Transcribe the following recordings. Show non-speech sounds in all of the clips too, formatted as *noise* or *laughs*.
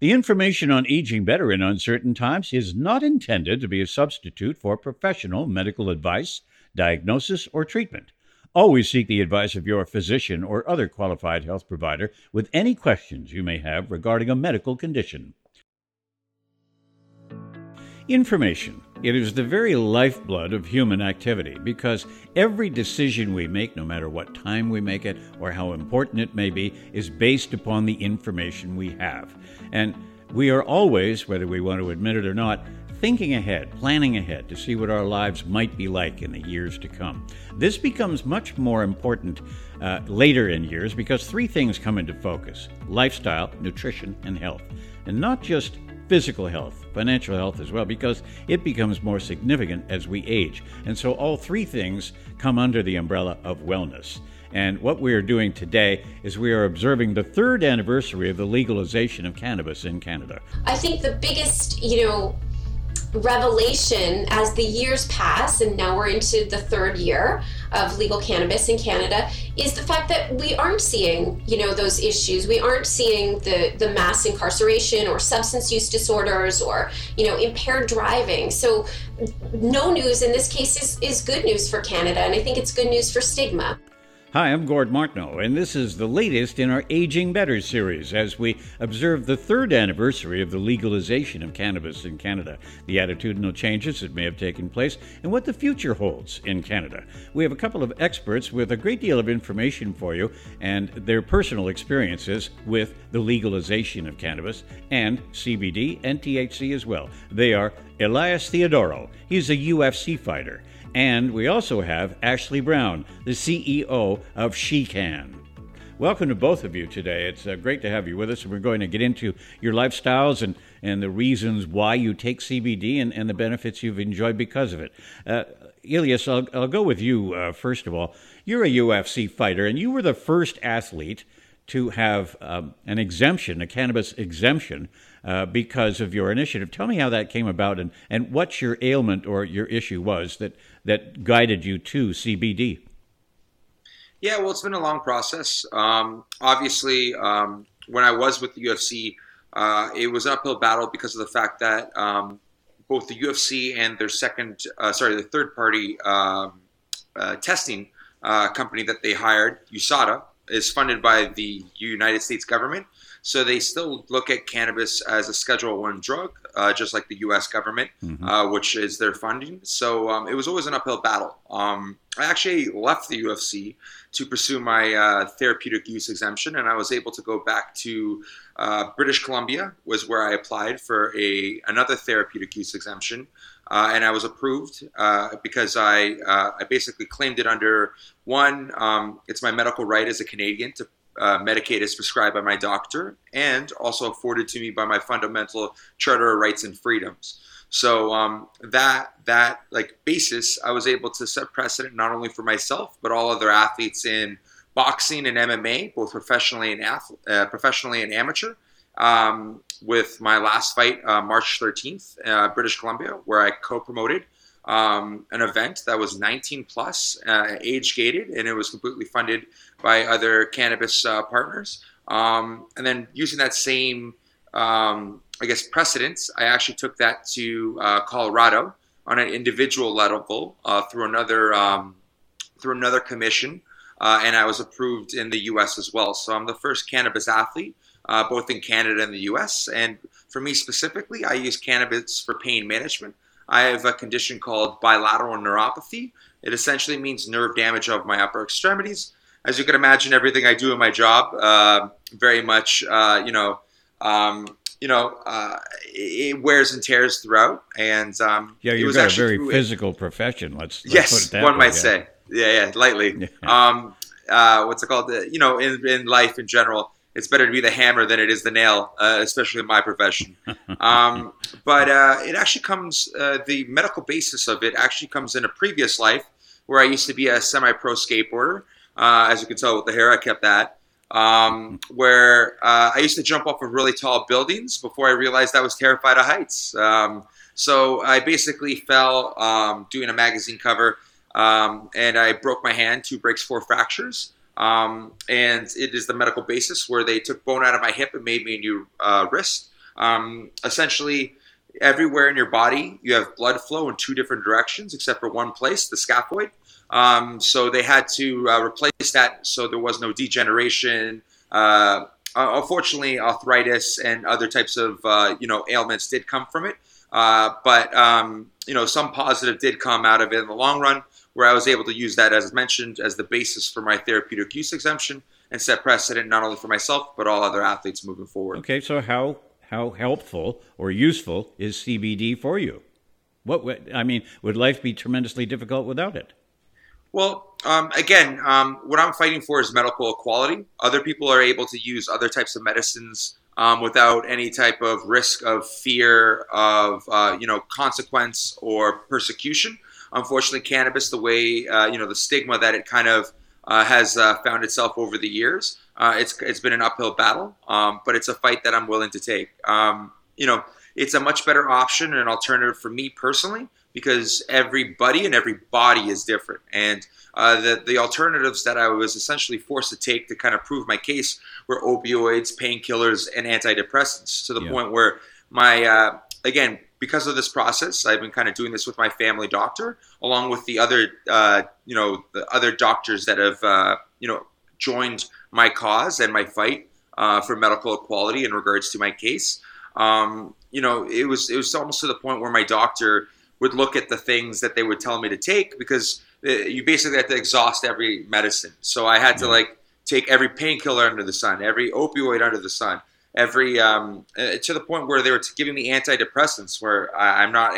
The information on aging better in uncertain times is not intended to be a substitute for professional medical advice, diagnosis, or treatment. Always seek the advice of your physician or other qualified health provider with any questions you may have regarding a medical condition. Information. It is the very lifeblood of human activity because every decision we make, no matter what time we make it or how important it may be, is based upon the information we have. And we are always, whether we want to admit it or not, thinking ahead, planning ahead to see what our lives might be like in the years to come. This becomes much more important uh, later in years because three things come into focus lifestyle, nutrition, and health. And not just physical health, financial health as well, because it becomes more significant as we age. And so all three things come under the umbrella of wellness. And what we are doing today is we are observing the third anniversary of the legalization of cannabis in Canada. I think the biggest, you know, revelation as the years pass, and now we're into the third year of legal cannabis in Canada, is the fact that we aren't seeing, you know, those issues. We aren't seeing the the mass incarceration or substance use disorders or you know impaired driving. So no news in this case is, is good news for Canada, and I think it's good news for stigma. Hi, I'm Gord Martineau, and this is the latest in our Aging Better series as we observe the third anniversary of the legalization of cannabis in Canada, the attitudinal changes that may have taken place, and what the future holds in Canada. We have a couple of experts with a great deal of information for you and their personal experiences with the legalization of cannabis and CBD and THC as well. They are Elias Theodorou. he's a UFC fighter. And we also have Ashley Brown, the CEO of SheCan. Welcome to both of you today. It's uh, great to have you with us. We're going to get into your lifestyles and, and the reasons why you take CBD and, and the benefits you've enjoyed because of it. Uh, Elias, I'll, I'll go with you uh, first of all. You're a UFC fighter, and you were the first athlete to have um, an exemption, a cannabis exemption, uh, because of your initiative. Tell me how that came about and, and what your ailment or your issue was that, that guided you to CBD. Yeah, well, it's been a long process. Um, obviously, um, when I was with the UFC, uh, it was an uphill battle because of the fact that um, both the UFC and their second, uh, sorry, the third party um, uh, testing uh, company that they hired, USADA, is funded by the United States government. So they still look at cannabis as a Schedule One drug, uh, just like the U.S. government, mm-hmm. uh, which is their funding. So um, it was always an uphill battle. Um, I actually left the UFC to pursue my uh, therapeutic use exemption, and I was able to go back to uh, British Columbia, was where I applied for a another therapeutic use exemption. Uh, and I was approved uh, because I uh, I basically claimed it under one. Um, it's my medical right as a Canadian to uh, medicate is prescribed by my doctor and also afforded to me by my fundamental charter of rights and freedoms. So um, that that like basis, I was able to set precedent not only for myself but all other athletes in boxing and MMA, both professionally and ath- uh, professionally and amateur. Um, with my last fight, uh, March 13th, uh, British Columbia, where I co-promoted um, an event that was 19 plus, uh, age gated, and it was completely funded by other cannabis uh, partners. Um, and then using that same, um, I guess, precedence, I actually took that to uh, Colorado on an individual level uh, through another um, through another commission, uh, and I was approved in the U.S. as well. So I'm the first cannabis athlete. Uh, both in Canada and the US. And for me specifically, I use cannabis for pain management. I have a condition called bilateral neuropathy. It essentially means nerve damage of my upper extremities. As you can imagine, everything I do in my job uh, very much, uh, you know, um, you know, uh, it wears and tears throughout. And um, yeah, you've got a very physical it. profession. Let's, let's yes, one way, might yeah. say, yeah, yeah, lightly. *laughs* um, uh, what's it called? You know, in in life in general, it's better to be the hammer than it is the nail, uh, especially in my profession. *laughs* Um, but uh, it actually comes, uh, the medical basis of it actually comes in a previous life where I used to be a semi pro skateboarder. Uh, as you can tell with the hair, I kept that. Um, where uh, I used to jump off of really tall buildings before I realized I was terrified of heights. Um, so I basically fell um, doing a magazine cover um, and I broke my hand, two breaks, four fractures. Um, and it is the medical basis where they took bone out of my hip and made me a new uh, wrist. Um, essentially, everywhere in your body, you have blood flow in two different directions, except for one place, the scaphoid. Um, so they had to uh, replace that so there was no degeneration. Uh, unfortunately, arthritis and other types of uh, you know ailments did come from it. Uh, but um, you know some positive did come out of it in the long run, where I was able to use that as mentioned as the basis for my therapeutic use exemption and set precedent not only for myself but all other athletes moving forward. Okay, so how how helpful or useful is CBD for you? What I mean, would life be tremendously difficult without it? Well, um, again, um, what I'm fighting for is medical equality. Other people are able to use other types of medicines um, without any type of risk of fear of uh, you know consequence or persecution. Unfortunately, cannabis, the way uh, you know the stigma that it kind of uh, has uh, found itself over the years, uh, it's it's been an uphill battle. Um, but it's a fight that I'm willing to take. Um, you know, it's a much better option and an alternative for me personally because everybody and every body is different. And uh, the, the alternatives that I was essentially forced to take to kind of prove my case were opioids, painkillers, and antidepressants to the yeah. point where my, uh, again, because of this process, I've been kind of doing this with my family doctor, along with the other, uh, you know, the other doctors that have, uh, you know, joined my cause and my fight uh, for medical equality in regards to my case. Um, you know, it was it was almost to the point where my doctor would look at the things that they would tell me to take because uh, you basically had to exhaust every medicine. So I had to like take every painkiller under the sun, every opioid under the sun, every um, uh, to the point where they were giving me antidepressants, where I, am not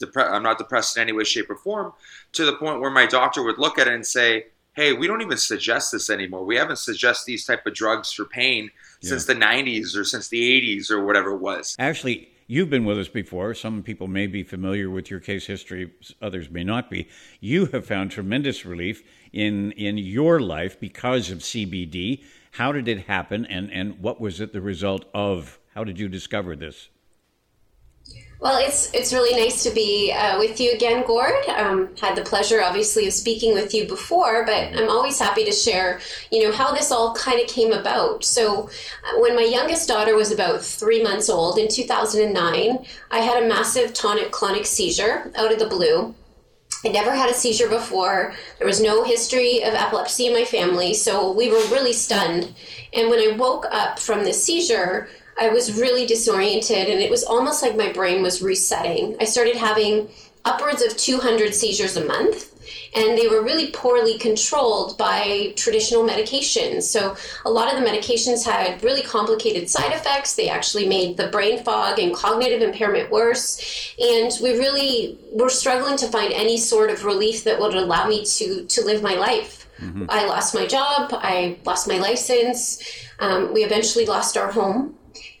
depre- I'm not depressed in any way, shape, or form. To the point where my doctor would look at it and say, "Hey, we don't even suggest this anymore. We haven't suggested these type of drugs for pain yeah. since the 90s or since the 80s or whatever it was." Ashley, You've been with us before. Some people may be familiar with your case history, others may not be. You have found tremendous relief in, in your life because of CBD. How did it happen, and, and what was it the result of? How did you discover this? Well, it's it's really nice to be uh, with you again, Gord. Um, had the pleasure, obviously, of speaking with you before, but I'm always happy to share, you know, how this all kind of came about. So, uh, when my youngest daughter was about three months old in 2009, I had a massive tonic-clonic seizure out of the blue. I never had a seizure before. There was no history of epilepsy in my family, so we were really stunned. And when I woke up from this seizure, I was really disoriented and it was almost like my brain was resetting. I started having upwards of 200 seizures a month and they were really poorly controlled by traditional medications. So a lot of the medications had really complicated side effects. They actually made the brain fog and cognitive impairment worse. And we really were struggling to find any sort of relief that would allow me to to live my life. Mm-hmm. I lost my job. I lost my license. Um, we eventually lost our home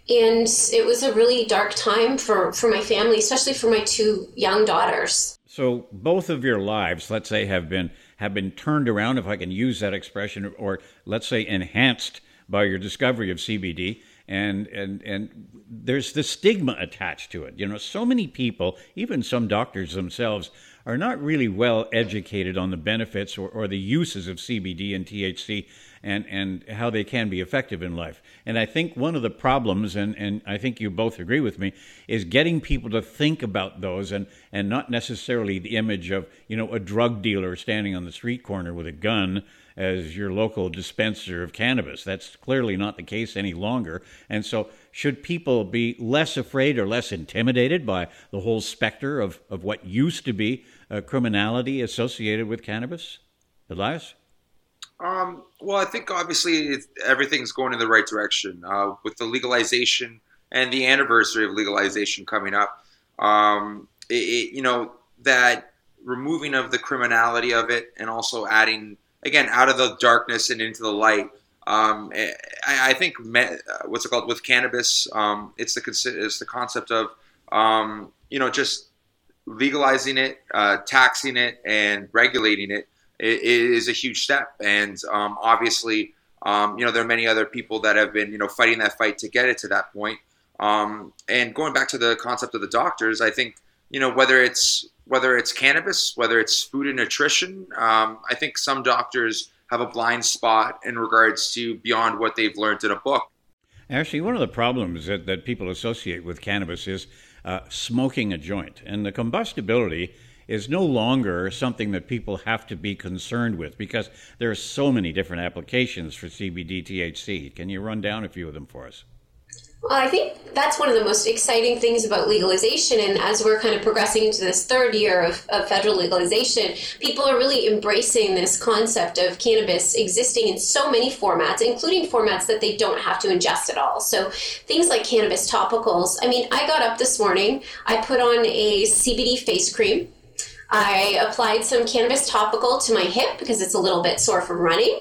and it was a really dark time for for my family especially for my two young daughters so both of your lives let's say have been have been turned around if i can use that expression or let's say enhanced by your discovery of cbd and and and there's the stigma attached to it. You know so many people even some doctors themselves are not really well educated on the benefits or, or the uses of CBD and THC and, and how they can be effective in life. And I think one of the problems, and, and I think you both agree with me, is getting people to think about those and, and not necessarily the image of, you know, a drug dealer standing on the street corner with a gun as your local dispenser of cannabis. That's clearly not the case any longer. And so, should people be less afraid or less intimidated by the whole specter of, of what used to be uh, criminality associated with cannabis? Elias? Um, well, I think obviously everything's going in the right direction uh, with the legalization and the anniversary of legalization coming up. Um, it, it, you know that removing of the criminality of it and also adding again out of the darkness and into the light. Um, I, I, think me, uh, what's it called with cannabis? Um, it's the it's the concept of um, you know just legalizing it, uh, taxing it, and regulating it is a huge step. And um, obviously, um, you know, there are many other people that have been, you know, fighting that fight to get it to that point. Um, and going back to the concept of the doctors, I think, you know, whether it's whether it's cannabis, whether it's food and nutrition, um, I think some doctors have a blind spot in regards to beyond what they've learned in a book. Ashley, one of the problems that, that people associate with cannabis is uh, smoking a joint, and the combustibility is no longer something that people have to be concerned with because there are so many different applications for CBD THC. Can you run down a few of them for us? Well, I think that's one of the most exciting things about legalization. And as we're kind of progressing into this third year of, of, federal legalization, people are really embracing this concept of cannabis existing in so many formats, including formats that they don't have to ingest at all. So things like cannabis topicals. I mean, I got up this morning, I put on a CBD face cream I applied some cannabis topical to my hip because it's a little bit sore from running.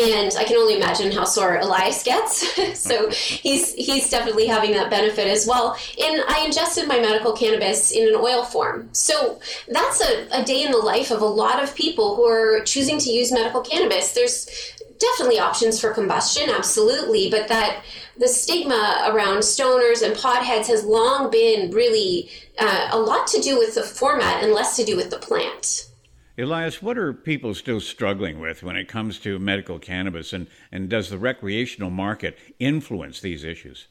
And I can only imagine how sore Elias gets. *laughs* so he's he's definitely having that benefit as well. And I ingested my medical cannabis in an oil form. So that's a, a day in the life of a lot of people who are choosing to use medical cannabis. There's definitely options for combustion, absolutely, but that the stigma around stoners and potheads has long been really uh, a lot to do with the format and less to do with the plant. Elias, what are people still struggling with when it comes to medical cannabis, and, and does the recreational market influence these issues?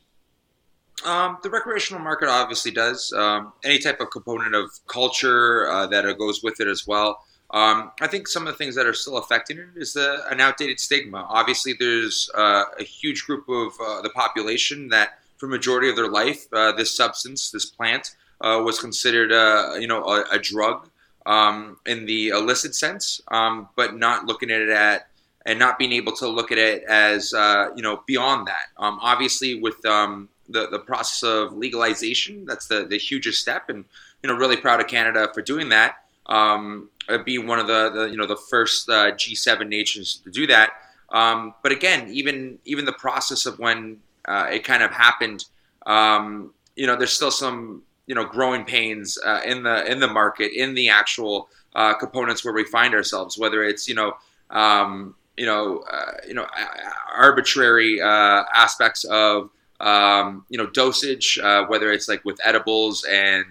Um, the recreational market obviously does. Um, any type of component of culture uh, that goes with it as well. Um, I think some of the things that are still affecting it is the, an outdated stigma. Obviously, there's uh, a huge group of uh, the population that, for majority of their life, uh, this substance, this plant, uh, was considered, uh, you know, a, a drug um, in the illicit sense, um, but not looking at it at and not being able to look at it as, uh, you know, beyond that. Um, obviously, with um, the the process of legalization, that's the the hugest step, and you know, really proud of Canada for doing that. Um, uh, being one of the, the you know the first uh, G7 nations to do that. Um, but again, even even the process of when uh, it kind of happened, um, you know, there's still some you know growing pains uh, in the in the market in the actual uh, components where we find ourselves, whether it's you know um, you know uh, you know arbitrary aspects of um, you know dosage, whether it's like with edibles and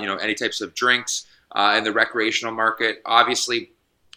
you know any types of drinks uh, in the recreational market. Obviously,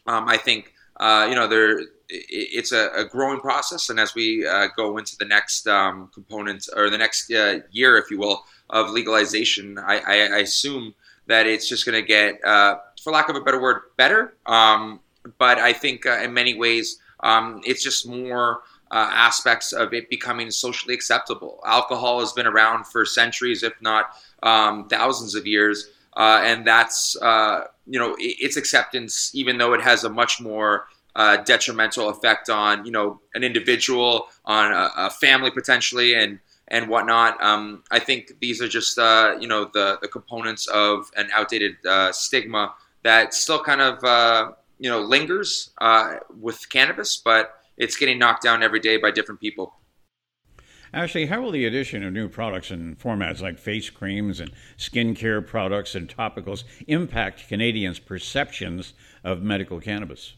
um, I think uh, you know there it's a, a, growing process, and as we uh, go into the next um, component or the next uh, year, if you will, of legalization, I, I, I assume that it's just going to get, uh, for lack of a better word, better. Um, but I think uh, in many ways, um, it's just more. Uh, aspects of it becoming socially acceptable. Alcohol has been around for centuries, if not um, thousands of years, uh, and that's uh, you know its acceptance, even though it has a much more uh, detrimental effect on you know an individual, on a, a family potentially, and and whatnot. Um, I think these are just uh, you know the the components of an outdated uh, stigma that still kind of uh, you know lingers with cannabis, but it's getting knocked down every day by different people. Ashley, how will the addition of new products and formats like face creams and skincare products and topicals impact Canadians' perceptions of medical cannabis?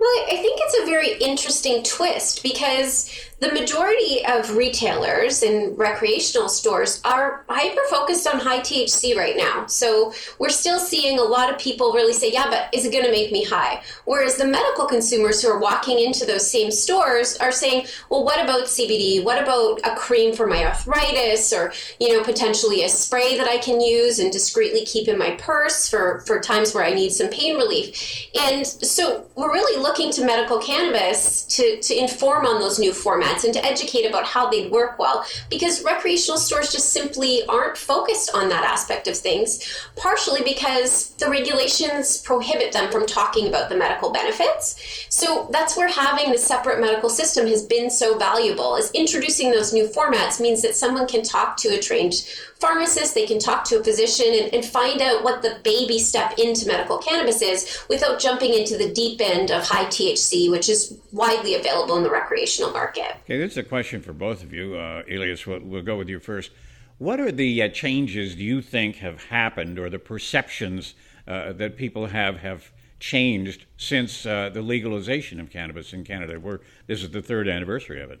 Well, I think it's a very interesting twist because the majority of retailers and recreational stores are hyper focused on high THC right now. So we're still seeing a lot of people really say, yeah, but is it going to make me high? Whereas the medical consumers who are walking into those same stores are saying, well, what about CBD? What about a cream for my arthritis or, you know, potentially a spray that I can use and discreetly keep in my purse for, for times where I need some pain relief? And so we're really looking to medical cannabis to, to inform on those new formats and to educate about how they'd work well because recreational stores just simply aren't focused on that aspect of things, partially because the regulations prohibit them from talking about the medical benefits. So that's where having the separate medical system has been so valuable is introducing those new formats means that someone can talk to a trained pharmacist, they can talk to a physician and, and, find out what the baby step into medical cannabis is without jumping into the deep end of high THC, which is widely available in the recreational market. Okay, this is a question for both of you. Uh, Elias, we'll, we'll, go with you first. What are the uh, changes do you think have happened or the perceptions uh, that people have have changed since uh, the legalization of cannabis in Canada? We're, this is the third anniversary of it.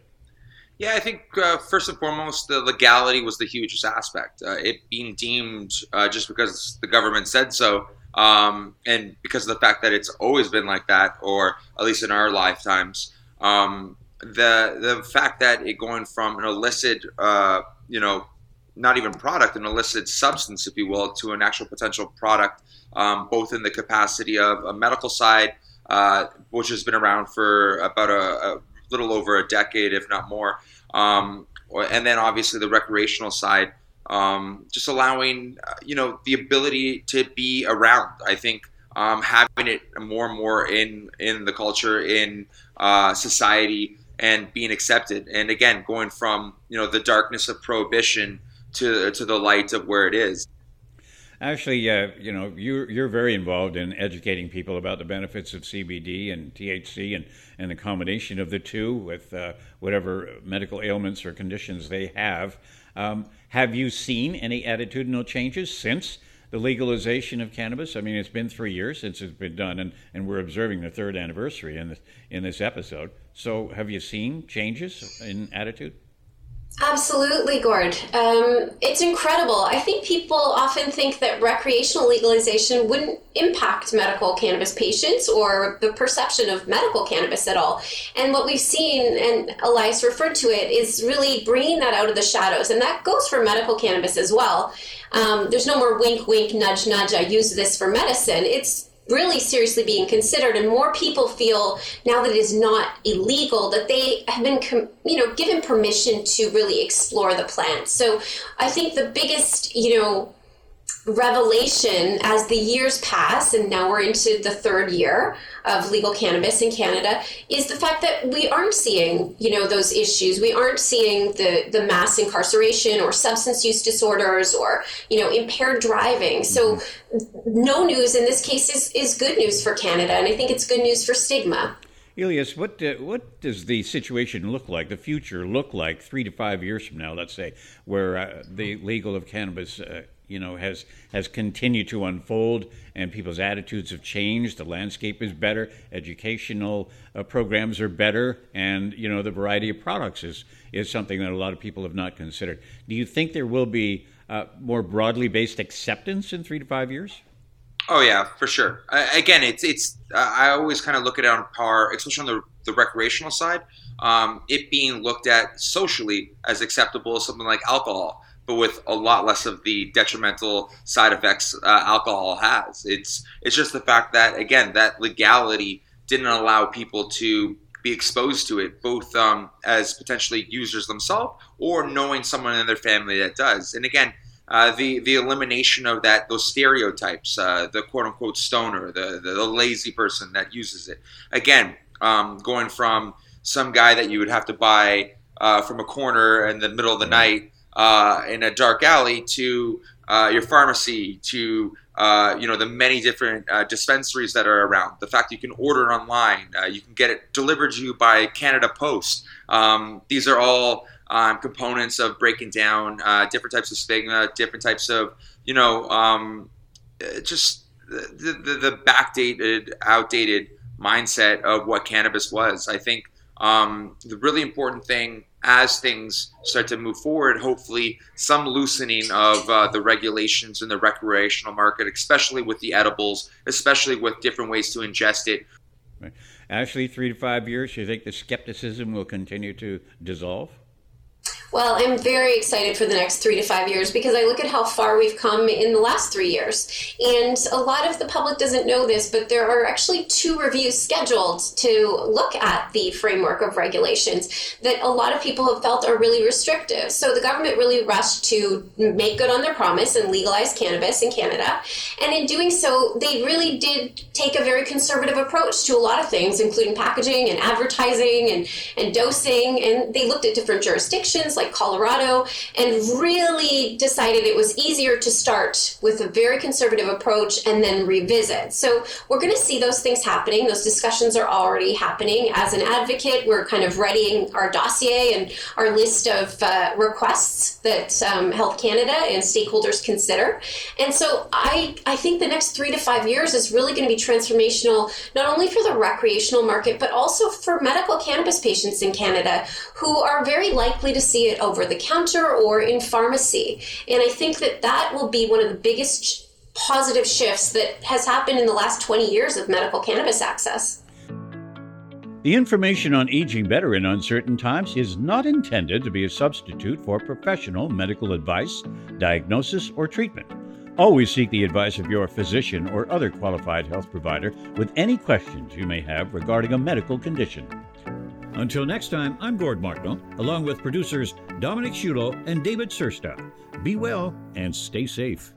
Yeah, I think uh, first and foremost, the legality was the hugest aspect. Uh, it being deemed uh, just because the government said so, um, and because of the fact that it's always been like that, or at least in our lifetimes, um, the the fact that it going from an illicit, uh, you know, not even product, an illicit substance, if you will, to an actual potential product, um, both in the capacity of a medical side, uh, which has been around for about a, a, little over a decade, if not more, um, and then obviously the recreational side, um, just allowing uh, you know the ability to be around. I think um, having it more and more in in the culture in uh, society and being accepted, and again going from you know the darkness of prohibition to to the light of where it is. Ashley, uh, you know, you're, you're very involved in educating people about the benefits of CBD and THC and, and the combination of the two with uh, whatever medical ailments or conditions they have. Um, have you seen any attitudinal changes since the legalization of cannabis? I mean, it's been three years since it's been done, and, and we're observing the third anniversary in this, in this episode. So, have you seen changes in attitude? Absolutely, Gord. Um, it's incredible. I think people often think that recreational legalization wouldn't impact medical cannabis patients or the perception of medical cannabis at all. And what we've seen, and Elias referred to it, is really bringing that out of the shadows. And that goes for medical cannabis as well. Um, there's no more wink, wink, nudge, nudge. I use this for medicine. It's really seriously being considered and more people feel now that it is not illegal that they have been you know given permission to really explore the plant. So i think the biggest you know revelation as the years pass, and now we're into the third year of legal cannabis in Canada, is the fact that we aren't seeing, you know, those issues. We aren't seeing the the mass incarceration or substance use disorders or you know impaired driving. So mm-hmm. no news in this case is is good news for Canada, and I think it's good news for stigma. Elias, what uh, what does the situation look like? The future look like three to five years from now? Let's say where uh, the legal of cannabis uh, you know has has continued to unfold and people's attitudes have changed the landscape is better educational uh, programs are better and you know the variety of products is is something that a lot of people have not considered do you think there will be uh, more broadly based acceptance in 3 to 5 years Oh yeah, for sure. Again, it's it's. I always kind of look at it on par, especially on the the recreational side. Um, it being looked at socially as acceptable as something like alcohol but with a lot less of the detrimental side effects uh, alcohol has. It's it's just the fact that again that legality didn't allow people to be exposed to it, both um, as potentially users themselves or knowing someone in their family that does. And again, uh, the the elimination of that those stereotypes, uh, the quote unquote stoner, the, the, the lazy person that uses it. Again, um, going from some guy that you would have to buy uh, from a corner in the middle of the night uh, in a dark alley to uh, your pharmacy to uh, you know the many different uh, dispensaries that are around. The fact you can order online, uh, you can get it delivered to you by Canada Post. Um, these are all um, components of breaking down different types of stigma, different types of you know um, just the, the, the backdated, outdated mindset of what cannabis was. I think um, the really important thing as things start to move forward, hopefully some loosening of uh, the regulations in the recreational market, especially with the edibles, especially with different ways to ingest it. Right. Ashley, three to five years, you think the skepticism will continue to dissolve? Well, I'm very excited for the next three to five years because I look at how far we've come in the last three years. And a lot of the public doesn't know this, but there are actually two reviews scheduled to look at the framework of regulations that a lot of people have felt are really restrictive. So the government really rushed to make good on their promise and legalize cannabis in Canada. And in doing so, they really did take a very conservative approach to a lot of things, including packaging and advertising and, and dosing. And they looked at different jurisdictions like Colorado and really decided it was easier to start with a very conservative approach and then revisit. So we're going to see those things happening. Those discussions are already happening. As an advocate, we're kind of readying our dossier and our list of uh, requests that um, Health Canada and stakeholders consider. And so I, I think the next three to five years is really going to be transformational, not only for the recreational market, but also for medical cannabis patients in Canada who are very likely to see it over the counter or in pharmacy. And I think that that will be one of the biggest positive shifts that has happened in the last 20 years of medical cannabis access. The information on aging better in uncertain times is not intended to be a substitute for professional medical advice, diagnosis, or treatment. Always seek the advice of your physician or other qualified health provider with any questions you may have regarding a medical condition. Until next time, I'm Gord Martineau, along with producers Dominic Shulo and David Sursta. Be well and stay safe.